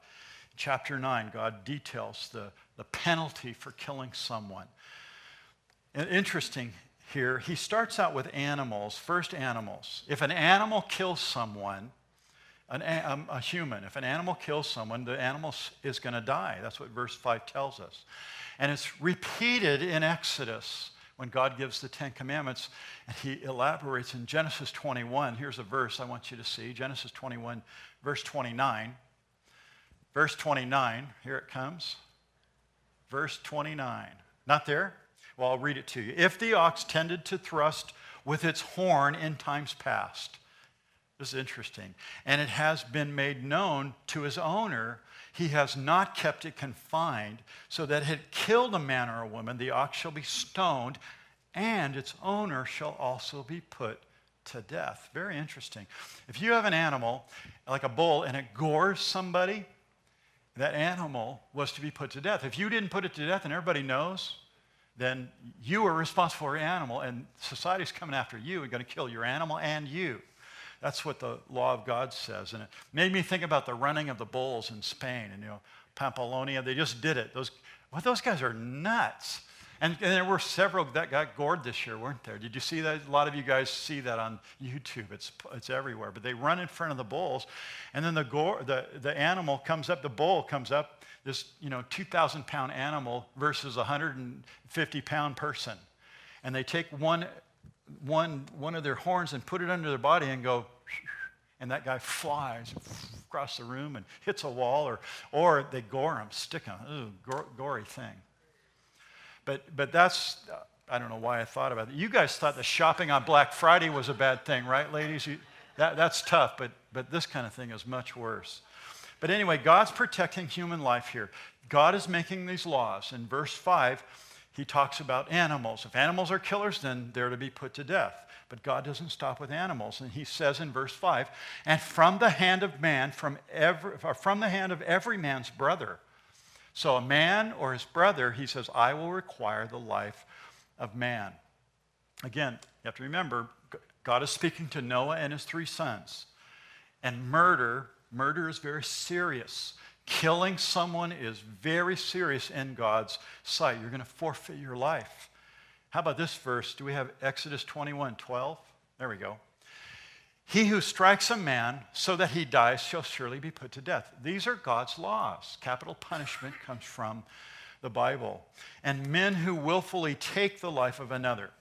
Chapter 9, God details the, the penalty for killing someone. And interesting here, he starts out with animals, first animals. If an animal kills someone, an, um, a human, if an animal kills someone, the animal is going to die. That's what verse 5 tells us. And it's repeated in Exodus when God gives the Ten Commandments, and he elaborates in Genesis 21. Here's a verse I want you to see Genesis 21, verse 29. Verse 29, here it comes. Verse 29. Not there? Well, I'll read it to you. If the ox tended to thrust with its horn in times past, this is interesting, and it has been made known to his owner he has not kept it confined, so that it killed a man or a woman, the ox shall be stoned, and its owner shall also be put to death. Very interesting. If you have an animal, like a bull, and it gores somebody, that animal was to be put to death. If you didn't put it to death and everybody knows, then you are responsible for your animal, and society's coming after you and going to kill your animal and you. That's what the law of God says. And it made me think about the running of the bulls in Spain and, you know, Pamplona. They just did it. Those, well, those guys are nuts. And, and, there were several that got gored this year, weren't there? Did you see that? A lot of you guys see that on YouTube. It's, it's everywhere. But they run in front of the bulls, and then the, gore, the, the animal comes up, the bull comes up, this you know 2,000 pound animal versus a 150 pound person. and they take one, one, one of their horns and put it under their body and go, and that guy flies across the room and hits a wall, or, or they gore him, stick him. Ooh, gory thing. But, but that's, I don't know why I thought about it. You guys thought the shopping on Black Friday was a bad thing, right, ladies? You, that, that's tough, but, but this kind of thing is much worse. But anyway, God's protecting human life here. God is making these laws. In verse 5, he talks about animals. If animals are killers, then they're to be put to death. But God doesn't stop with animals. And he says in verse 5 and from the hand of man, from, every, from the hand of every man's brother. So a man or his brother, he says, I will require the life of man. Again, you have to remember, God is speaking to Noah and his three sons. And murder, murder is very serious. Killing someone is very serious in God's sight. You're going to forfeit your life. How about this verse? Do we have Exodus 21 12? There we go. He who strikes a man so that he dies shall surely be put to death. These are God's laws. Capital punishment comes from the Bible. And men who willfully take the life of another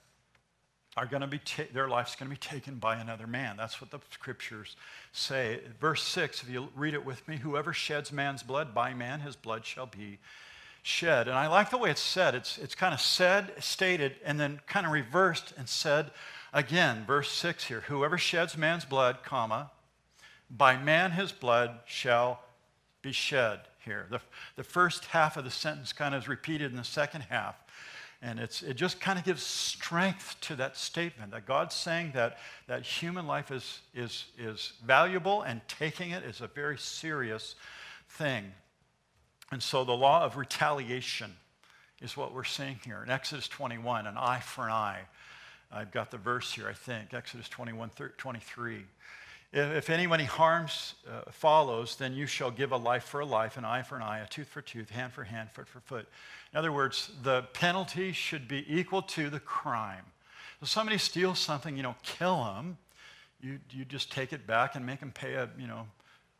are going to be ta- their life's going to be taken by another man. That's what the scriptures say. Verse 6, if you read it with me, whoever sheds man's blood, by man his blood shall be shed. And I like the way it's said. It's, it's kind of said, stated, and then kind of reversed and said again. Verse 6 here, whoever sheds man's blood, comma, by man his blood shall be shed here. The, the first half of the sentence kind of is repeated in the second half. And it's, it just kind of gives strength to that statement that God's saying that, that human life is, is, is valuable and taking it is a very serious thing. And so the law of retaliation is what we're seeing here. In Exodus 21, an eye for an eye. I've got the verse here, I think, Exodus 21, 23. If anybody harms uh, follows, then you shall give a life for a life, an eye for an eye, a tooth for tooth, hand for hand, foot for foot. In other words, the penalty should be equal to the crime. If somebody steals something, you don't kill them. You, you just take it back and make them pay a, you know,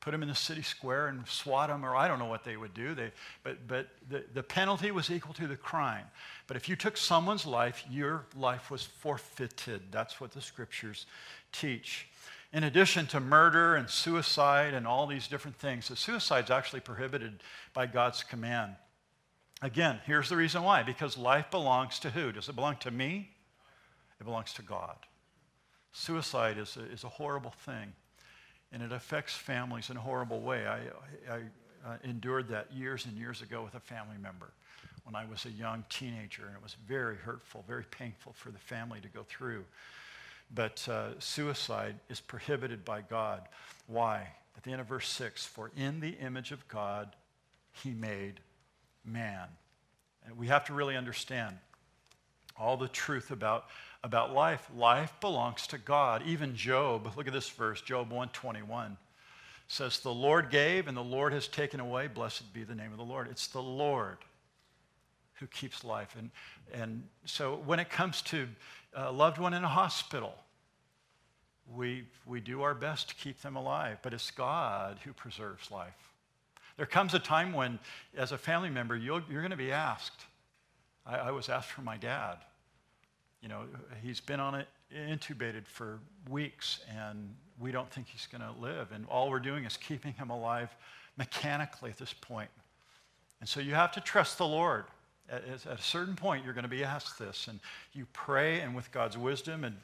put them in the city square and swat them, or I don't know what they would do. They, but but the, the penalty was equal to the crime. But if you took someone's life, your life was forfeited. That's what the scriptures teach in addition to murder and suicide and all these different things, suicide is actually prohibited by God's command. Again, here's the reason why because life belongs to who? Does it belong to me? It belongs to God. Suicide is a, is a horrible thing, and it affects families in a horrible way. I, I uh, endured that years and years ago with a family member when I was a young teenager, and it was very hurtful, very painful for the family to go through. But uh, suicide is prohibited by God. Why? At the end of verse 6 For in the image of God he made man. And we have to really understand all the truth about, about life. Life belongs to God. Even Job, look at this verse, Job 121 says, The Lord gave and the Lord has taken away. Blessed be the name of the Lord. It's the Lord who keeps life. And, and so when it comes to a loved one in a hospital, we, we do our best to keep them alive, but it's God who preserves life. There comes a time when, as a family member, you are going to be asked. I, I, was asked for my dad. You know, he's been on it, intubated for weeks, and we don't think he's going to live. And all we're doing is keeping him alive mechanically at this point. And so you have to trust the Lord. At, at a certain point, you're going to be asked this, and you pray, and with God's wisdom and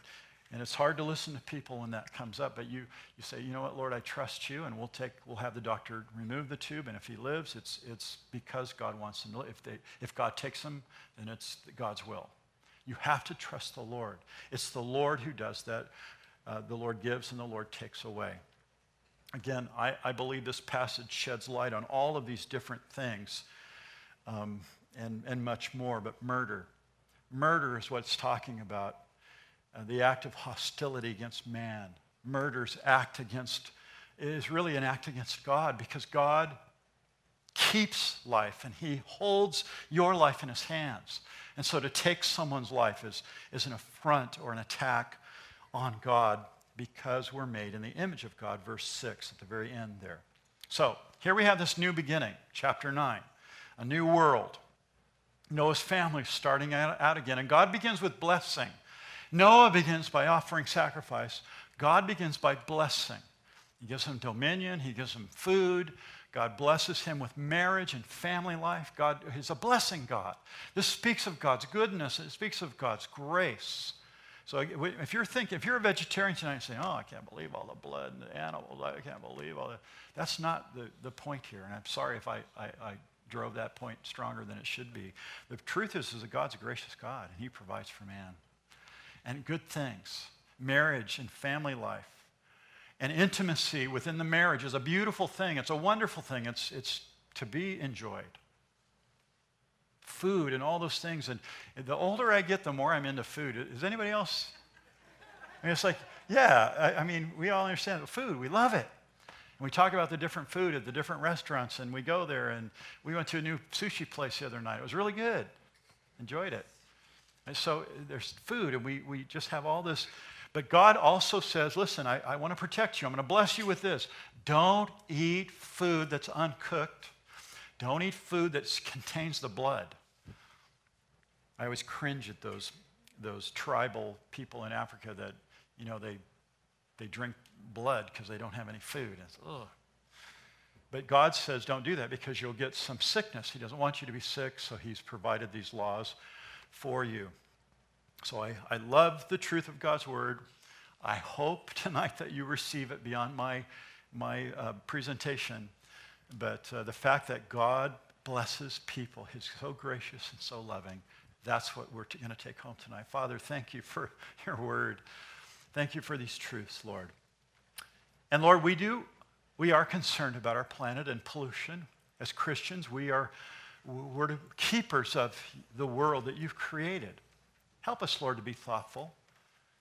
and it's hard to listen to people when that comes up, but you, you say, you know what, Lord, I trust you, and we'll, take, we'll have the doctor remove the tube, and if he lives, it's, it's because God wants him to live. If, they, if God takes him, then it's God's will. You have to trust the Lord. It's the Lord who does that. Uh, the Lord gives and the Lord takes away. Again, I, I believe this passage sheds light on all of these different things um, and, and much more, but murder. Murder is what it's talking about uh, the act of hostility against man. Murder's act against, is really an act against God because God keeps life and he holds your life in his hands. And so to take someone's life is, is an affront or an attack on God because we're made in the image of God, verse 6 at the very end there. So here we have this new beginning, chapter 9, a new world. Noah's family starting out, again. And God begins with blessing. Noah begins by offering sacrifice. God begins by blessing. He gives him dominion, he gives him food. God blesses him with marriage and family life. God is a blessing God. This speaks of God's goodness, it speaks of God's grace. So if you're thinking, if you're a vegetarian tonight and saying, oh, I can't believe all the blood and the animals, I can't believe all that, that's not the, the point here. And I'm sorry if I, I, I drove that point stronger than it should be. The truth is, is that God's a gracious God, and he provides for man. And good things, marriage and family life, and intimacy within the marriage is a beautiful thing. It's a wonderful thing. It's, it's to be enjoyed food and all those things. And the older I get, the more I'm into food. Is anybody else? I mean, it's like, yeah, I, I mean, we all understand food. We love it. And we talk about the different food at the different restaurants, and we go there. And we went to a new sushi place the other night. It was really good. Enjoyed it. And so uh, there's food, and we, we just have all this. But God also says, listen, I, I want to protect you. I'm going to bless you with this. Don't eat food that's uncooked. Don't eat food that contains the blood. I always cringe at those, those tribal people in Africa that, you know, they, they drink blood because they don't have any food. It's, ugh. But God says don't do that because you'll get some sickness. He doesn't want you to be sick, so He's provided these laws for you. So I, I love the truth of God's word. I hope tonight that you receive it beyond my, my uh, presentation. But uh, the fact that God blesses people, He's so gracious and so loving. That's what we're going to take home tonight. Father, thank you for your word. Thank you for these truths, Lord. And Lord, we do, we are concerned about our planet and pollution. As Christians, we are, we're keepers of the world that you've created. Help us, Lord, to be thoughtful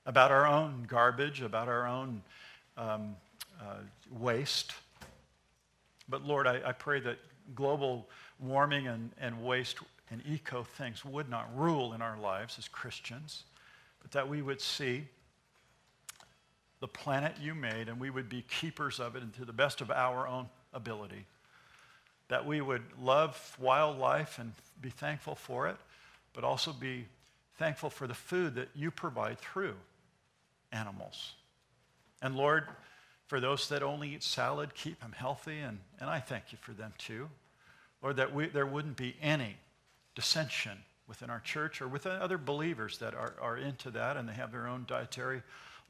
about our own garbage, about our own um, uh, waste. But Lord, I, I pray that global warming and, and waste and eco things would not rule in our lives as Christians, but that we would see the planet you made and we would be keepers of it and to the best of our own ability. That we would love wildlife and be thankful for it, but also be thankful for the food that you provide through animals. And Lord, for those that only eat salad, keep them healthy, and, and I thank you for them too. Lord, that we, there wouldn't be any dissension within our church or with other believers that are, are into that and they have their own dietary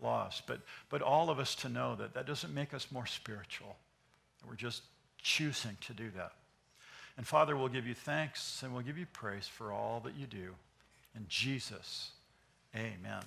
laws. But, but all of us to know that that doesn't make us more spiritual. We're just choosing to do that. And Father, we'll give you thanks and we'll give you praise for all that you do. In Jesus, amen.